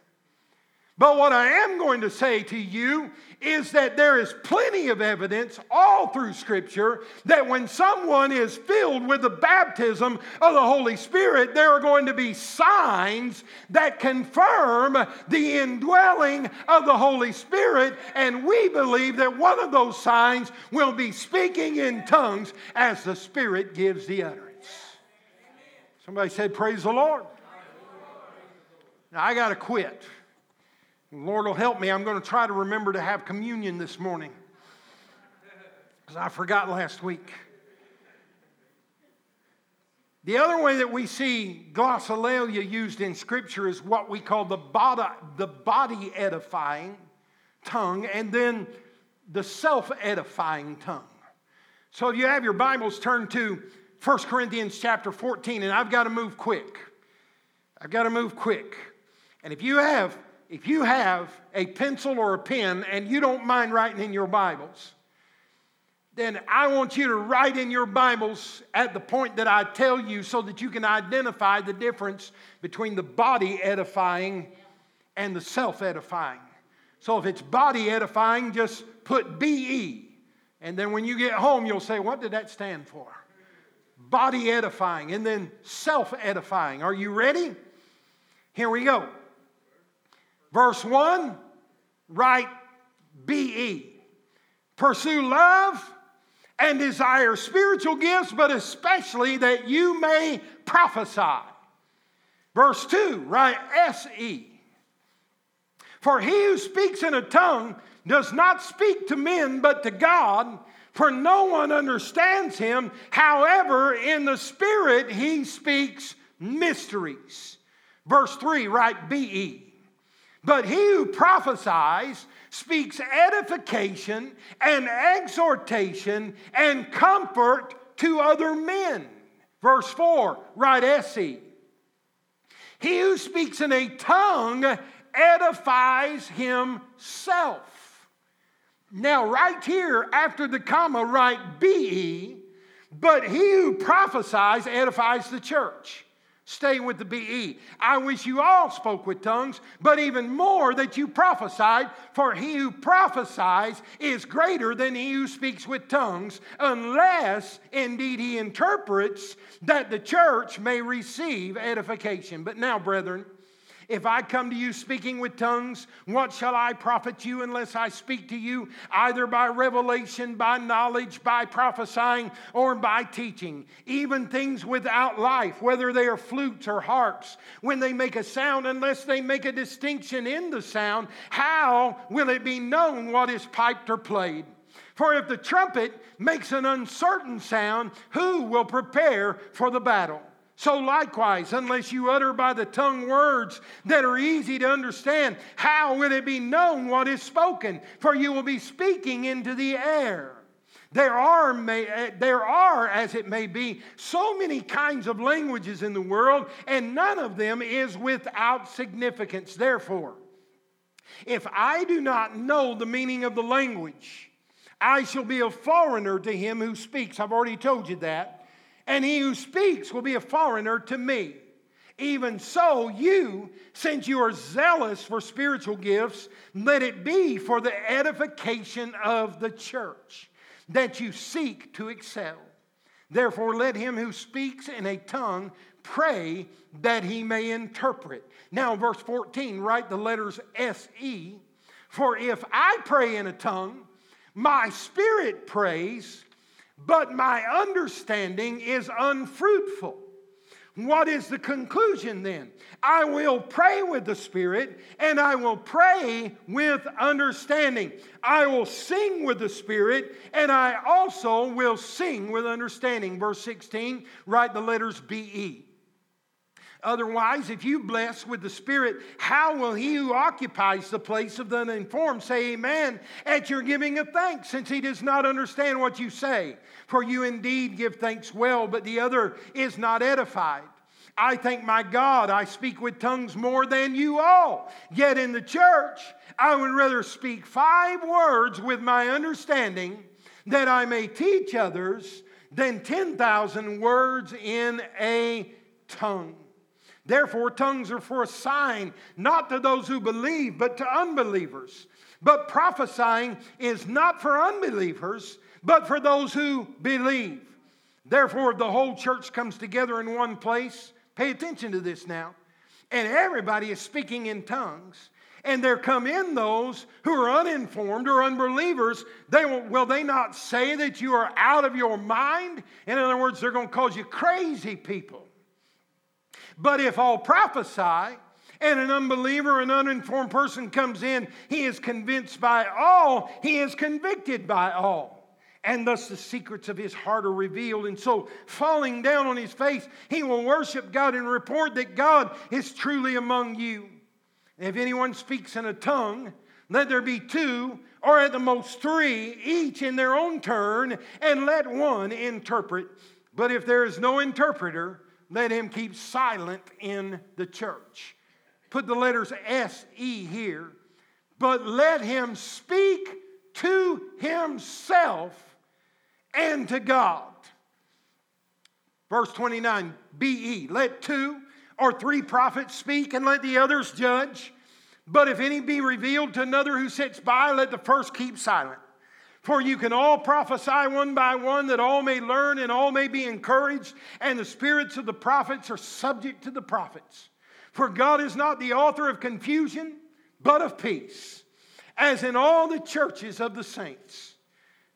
But what I am going to say to you is that there is plenty of evidence all through Scripture that when someone is filled with the baptism of the Holy Spirit, there are going to be signs that confirm the indwelling of the Holy Spirit. And we believe that one of those signs will be speaking in tongues as the Spirit gives the utterance. Somebody said, Praise the Lord. Now I got to quit. Lord will help me. I'm going to try to remember to have communion this morning because I forgot last week. The other way that we see glossolalia used in Scripture is what we call the body, the body edifying tongue and then the self edifying tongue. So if you have your Bibles, turn to 1 Corinthians chapter 14, and I've got to move quick. I've got to move quick. And if you have if you have a pencil or a pen and you don't mind writing in your Bibles, then I want you to write in your Bibles at the point that I tell you so that you can identify the difference between the body edifying and the self edifying. So if it's body edifying, just put BE. And then when you get home, you'll say, What did that stand for? Body edifying and then self edifying. Are you ready? Here we go. Verse 1 write BE. Pursue love and desire spiritual gifts, but especially that you may prophesy. Verse 2, write SE. For he who speaks in a tongue does not speak to men but to God, for no one understands him. However, in the Spirit he speaks mysteries. Verse 3, write BE. But he who prophesies speaks edification and exhortation and comfort to other men. Verse 4, write SE. He who speaks in a tongue edifies himself. Now, right here after the comma, write BE, but he who prophesies edifies the church. Stay with the BE. I wish you all spoke with tongues, but even more that you prophesied, for he who prophesies is greater than he who speaks with tongues, unless indeed he interprets that the church may receive edification. But now, brethren, if I come to you speaking with tongues, what shall I profit you unless I speak to you either by revelation, by knowledge, by prophesying, or by teaching? Even things without life, whether they are flutes or harps, when they make a sound, unless they make a distinction in the sound, how will it be known what is piped or played? For if the trumpet makes an uncertain sound, who will prepare for the battle? So, likewise, unless you utter by the tongue words that are easy to understand, how will it be known what is spoken? For you will be speaking into the air. There are, may, eh, there are, as it may be, so many kinds of languages in the world, and none of them is without significance. Therefore, if I do not know the meaning of the language, I shall be a foreigner to him who speaks. I've already told you that and he who speaks will be a foreigner to me. Even so, you, since you are zealous for spiritual gifts, let it be for the edification of the church that you seek to excel. Therefore, let him who speaks in a tongue pray that he may interpret. Now, verse 14, write the letters S E. For if I pray in a tongue, my spirit prays but my understanding is unfruitful. What is the conclusion then? I will pray with the Spirit and I will pray with understanding. I will sing with the Spirit and I also will sing with understanding. Verse 16, write the letters BE. Otherwise, if you bless with the Spirit, how will he who occupies the place of the uninformed say amen at your giving of thanks, since he does not understand what you say? For you indeed give thanks well, but the other is not edified. I thank my God I speak with tongues more than you all. Yet in the church, I would rather speak five words with my understanding that I may teach others than 10,000 words in a tongue. Therefore, tongues are for a sign, not to those who believe, but to unbelievers. But prophesying is not for unbelievers, but for those who believe. Therefore, the whole church comes together in one place. Pay attention to this now. And everybody is speaking in tongues. And there come in those who are uninformed or unbelievers. They will, will they not say that you are out of your mind? In other words, they're going to call you crazy people. But if all prophesy, and an unbeliever, an uninformed person comes in, he is convinced by all, he is convicted by all. And thus the secrets of his heart are revealed. And so, falling down on his face, he will worship God and report that God is truly among you. if anyone speaks in a tongue, let there be two, or at the most three, each in their own turn, and let one interpret. But if there is no interpreter, let him keep silent in the church. Put the letters S E here. But let him speak to himself and to God. Verse 29 BE. Let two or three prophets speak and let the others judge. But if any be revealed to another who sits by, let the first keep silent. For you can all prophesy one by one that all may learn and all may be encouraged, and the spirits of the prophets are subject to the prophets. For God is not the author of confusion, but of peace as in all the churches of the saints.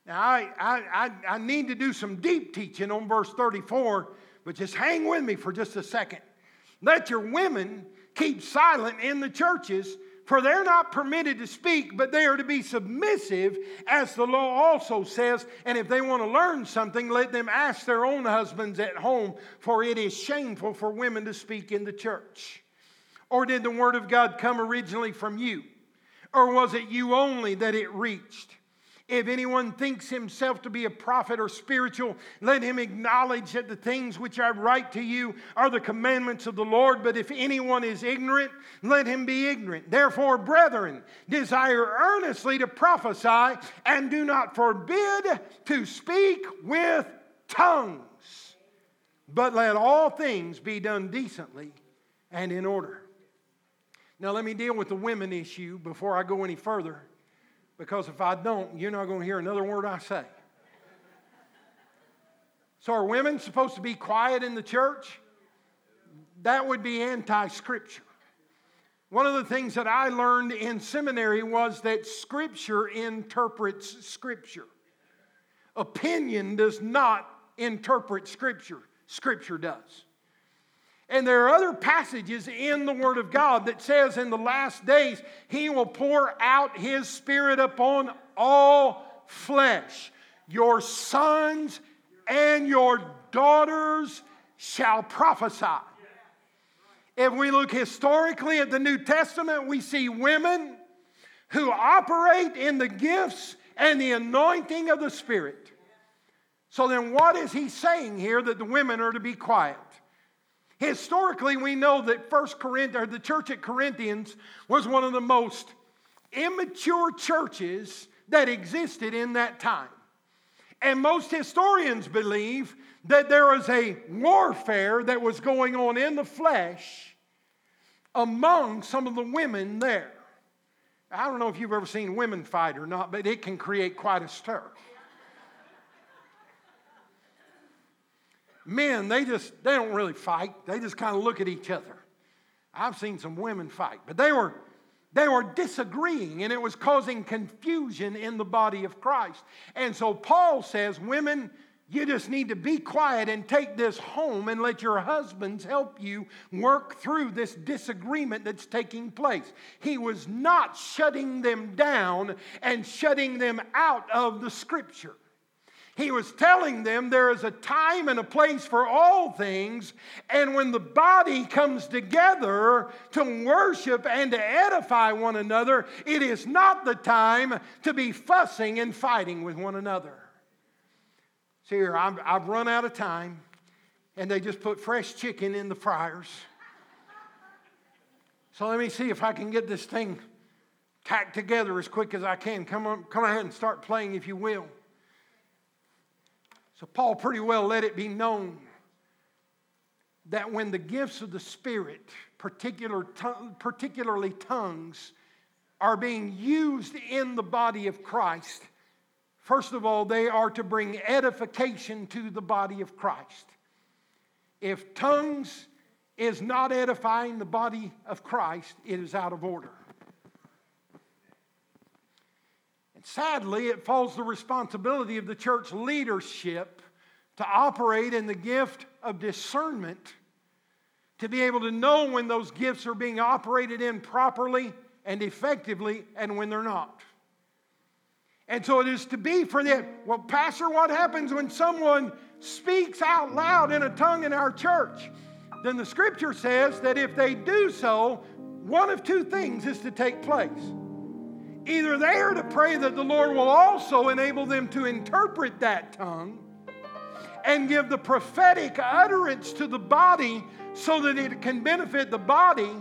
Now, I, I, I, need to do some deep teaching on verse 34, but just hang with me for just a second. Let your women keep silent in the churches, for they're not permitted to speak, but they are to be submissive, as the law also says. And if they want to learn something, let them ask their own husbands at home, for it is shameful for women to speak in the church. Or did the word of God come originally from you? Or was it you only that it reached? If anyone thinks himself to be a prophet or spiritual, let him acknowledge that the things which I write to you are the commandments of the Lord. But if anyone is ignorant, let him be ignorant. Therefore, brethren, desire earnestly to prophesy and do not forbid to speak with tongues. But let all things be done decently and in order. Now, let me deal with the women issue before I go any further because if I don't, you're not going to hear another word I say. So, are women supposed to be quiet in the church? That would be anti scripture. One of the things that I learned in seminary was that scripture interprets scripture. Opinion does not interpret scripture, scripture does. And there are other passages in the Word of God that says in the last days, He will pour out His Spirit upon all flesh. Your sons and your daughters shall prophesy. If we look historically at the New Testament, we see women who operate in the gifts and the anointing of the Spirit. So then, what is he saying here that the women are to be quiet? Historically, we know that First Corinth, or the church at Corinthians, was one of the most immature churches that existed in that time. And most historians believe that there was a warfare that was going on in the flesh among some of the women there. I don't know if you've ever seen women fight or not, but it can create quite a stir. Men, they just, they don't really fight. They just kind of look at each other. I've seen some women fight, but they were, they were disagreeing and it was causing confusion in the body of Christ. And so Paul says, women, you just need to be quiet and take this home and let your husbands help you work through this disagreement that's taking place. He was not shutting them down and shutting them out of the scripture. He was telling them there is a time and a place for all things, and when the body comes together to worship and to edify one another, it is not the time to be fussing and fighting with one another. See here, i have run out of time, and they just put fresh chicken in the fryers. So let me see if I can get this thing tacked together as quick as I can. Come on, come ahead and start playing if you will. So, Paul pretty well let it be known that when the gifts of the Spirit, particular, particularly tongues, are being used in the body of Christ, first of all, they are to bring edification to the body of Christ. If tongues is not edifying the body of Christ, it is out of order. Sadly, it falls the responsibility of the church leadership to operate in the gift of discernment, to be able to know when those gifts are being operated in properly and effectively and when they're not. And so it is to be for them. Well, Pastor, what happens when someone speaks out loud in a tongue in our church? Then the scripture says that if they do so, one of two things is to take place. Either they are to pray that the Lord will also enable them to interpret that tongue and give the prophetic utterance to the body so that it can benefit the body,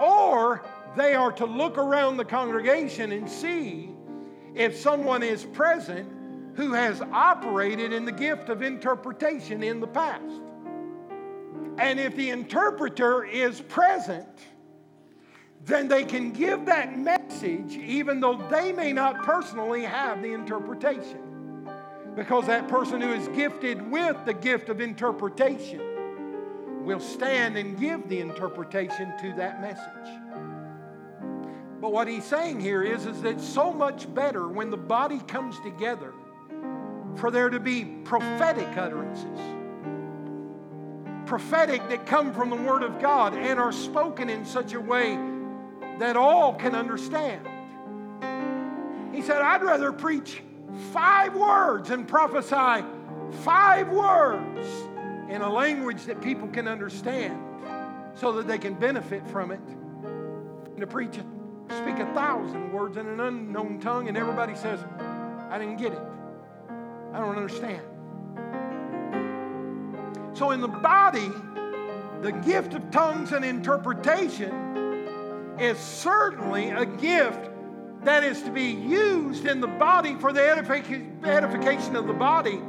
or they are to look around the congregation and see if someone is present who has operated in the gift of interpretation in the past. And if the interpreter is present, then they can give that message even though they may not personally have the interpretation. Because that person who is gifted with the gift of interpretation will stand and give the interpretation to that message. But what he's saying here is, is that it's so much better when the body comes together for there to be prophetic utterances. Prophetic that come from the Word of God and are spoken in such a way that all can understand. He said, I'd rather preach five words and prophesy five words in a language that people can understand so that they can benefit from it. And to preach speak a thousand words in an unknown tongue, and everybody says, I didn't get it. I don't understand. So, in the body, the gift of tongues and interpretation is certainly a gift that is to be used in the body for the edification of the body.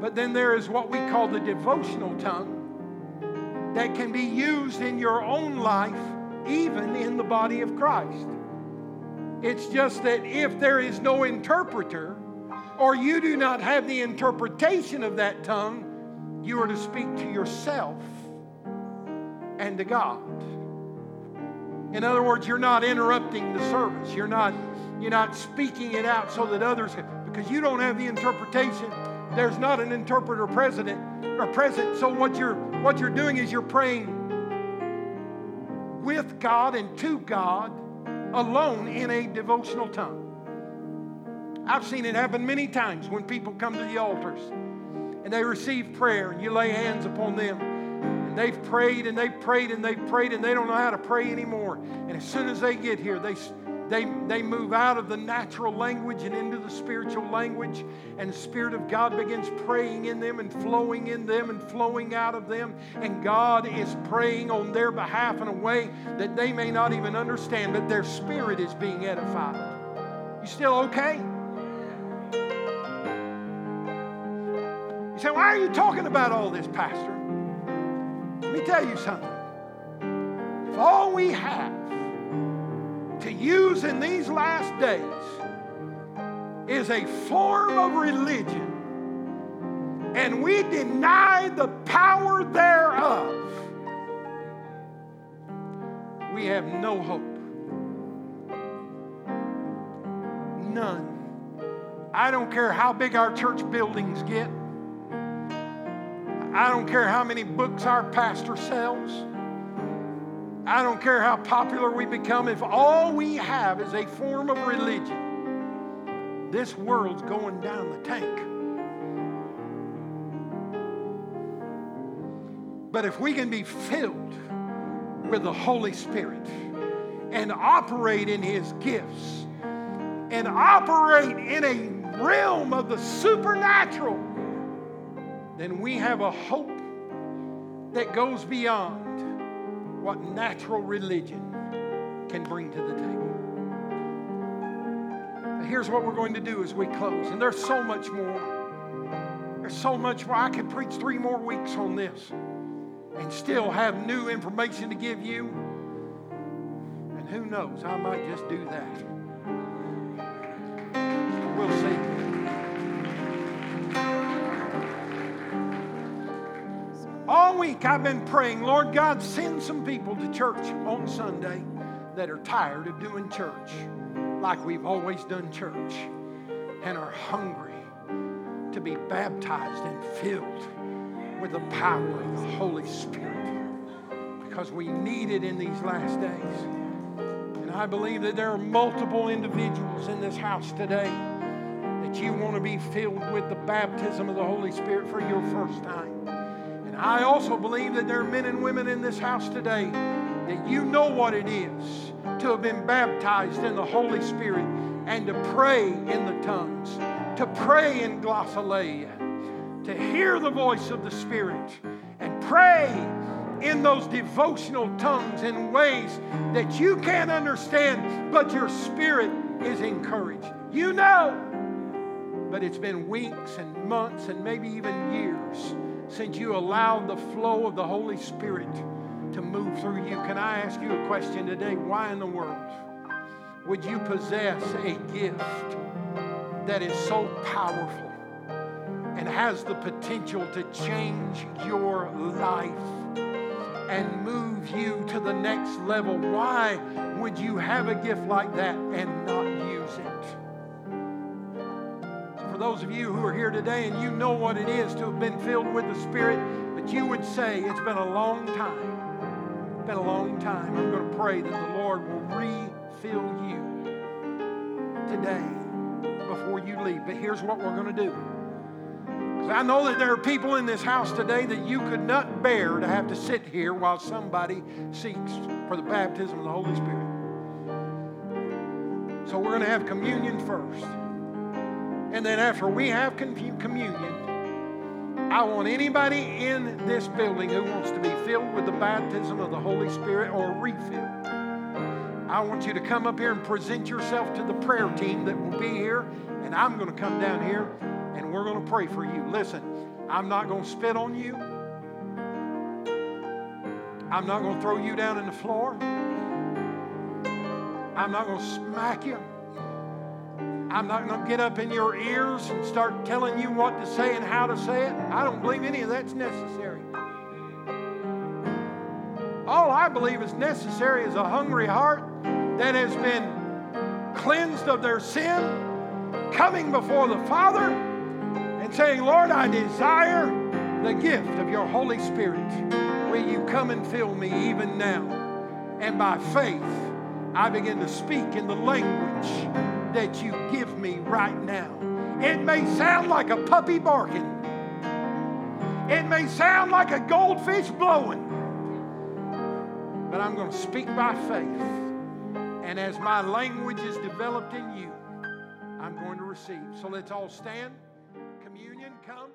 But then there is what we call the devotional tongue that can be used in your own life, even in the body of Christ. It's just that if there is no interpreter, or you do not have the interpretation of that tongue, you are to speak to yourself and to God. In other words, you're not interrupting the service. You're not, you're not speaking it out so that others, because you don't have the interpretation. There's not an interpreter present or uh, present. So what you're what you're doing is you're praying with God and to God alone in a devotional tongue. I've seen it happen many times when people come to the altars and they receive prayer and you lay hands upon them and they've prayed and they've prayed and they've prayed and they don't know how to pray anymore. And as soon as they get here, they, they, they move out of the natural language and into the spiritual language, and the Spirit of God begins praying in them and flowing in them and flowing out of them. And God is praying on their behalf in a way that they may not even understand, but their spirit is being edified. You still okay? You say, why are you talking about all this, Pastor? Let me tell you something. If all we have to use in these last days is a form of religion, and we deny the power thereof, we have no hope. None. I don't care how big our church buildings get. I don't care how many books our pastor sells. I don't care how popular we become. If all we have is a form of religion, this world's going down the tank. But if we can be filled with the Holy Spirit and operate in His gifts and operate in a realm of the supernatural, then we have a hope that goes beyond what natural religion can bring to the table. here's what we're going to do as we close, and there's so much more. There's so much more. I could preach three more weeks on this and still have new information to give you. And who knows, I might just do that. Week I've been praying, Lord God, send some people to church on Sunday that are tired of doing church like we've always done church and are hungry to be baptized and filled with the power of the Holy Spirit because we need it in these last days. And I believe that there are multiple individuals in this house today that you want to be filled with the baptism of the Holy Spirit for your first time. I also believe that there are men and women in this house today that you know what it is to have been baptized in the Holy Spirit and to pray in the tongues, to pray in glossolalia, to hear the voice of the Spirit and pray in those devotional tongues in ways that you can't understand, but your spirit is encouraged. You know, but it's been weeks and months and maybe even years since you allowed the flow of the Holy Spirit to move through you. Can I ask you a question today? Why in the world would you possess a gift that is so powerful and has the potential to change your life? and move you to the next level. Why would you have a gift like that and not use it? For those of you who are here today and you know what it is to have been filled with the Spirit, but you would say it's been a long time. It's been a long time. I'm going to pray that the Lord will refill you today before you leave. But here's what we're going to do. Because I know that there are people in this house today that you could not bear to have to sit here while somebody seeks for the baptism of the Holy Spirit. So we're going to have communion first. And then after we have communion, I want anybody in this building who wants to be filled with the baptism of the Holy Spirit or refill. I want you to come up here and present yourself to the prayer team that will be here, and I'm going to come down here and we're going to pray for you. Listen, I'm not going to spit on you. I'm not going to throw you down in the floor. I'm not going to smack you. I'm not going to get up in your ears and start telling you what to say and how to say it. I don't believe any of that's necessary. All I believe is necessary is a hungry heart that has been cleansed of their sin, coming before the Father and saying, Lord, I desire the gift of your Holy Spirit. Will you come and fill me even now? And by faith, I begin to speak in the language that you give me right now. It may sound like a puppy barking, it may sound like a goldfish blowing, but I'm going to speak by faith. And as my language is developed in you, I'm going to receive. So let's all stand communion come.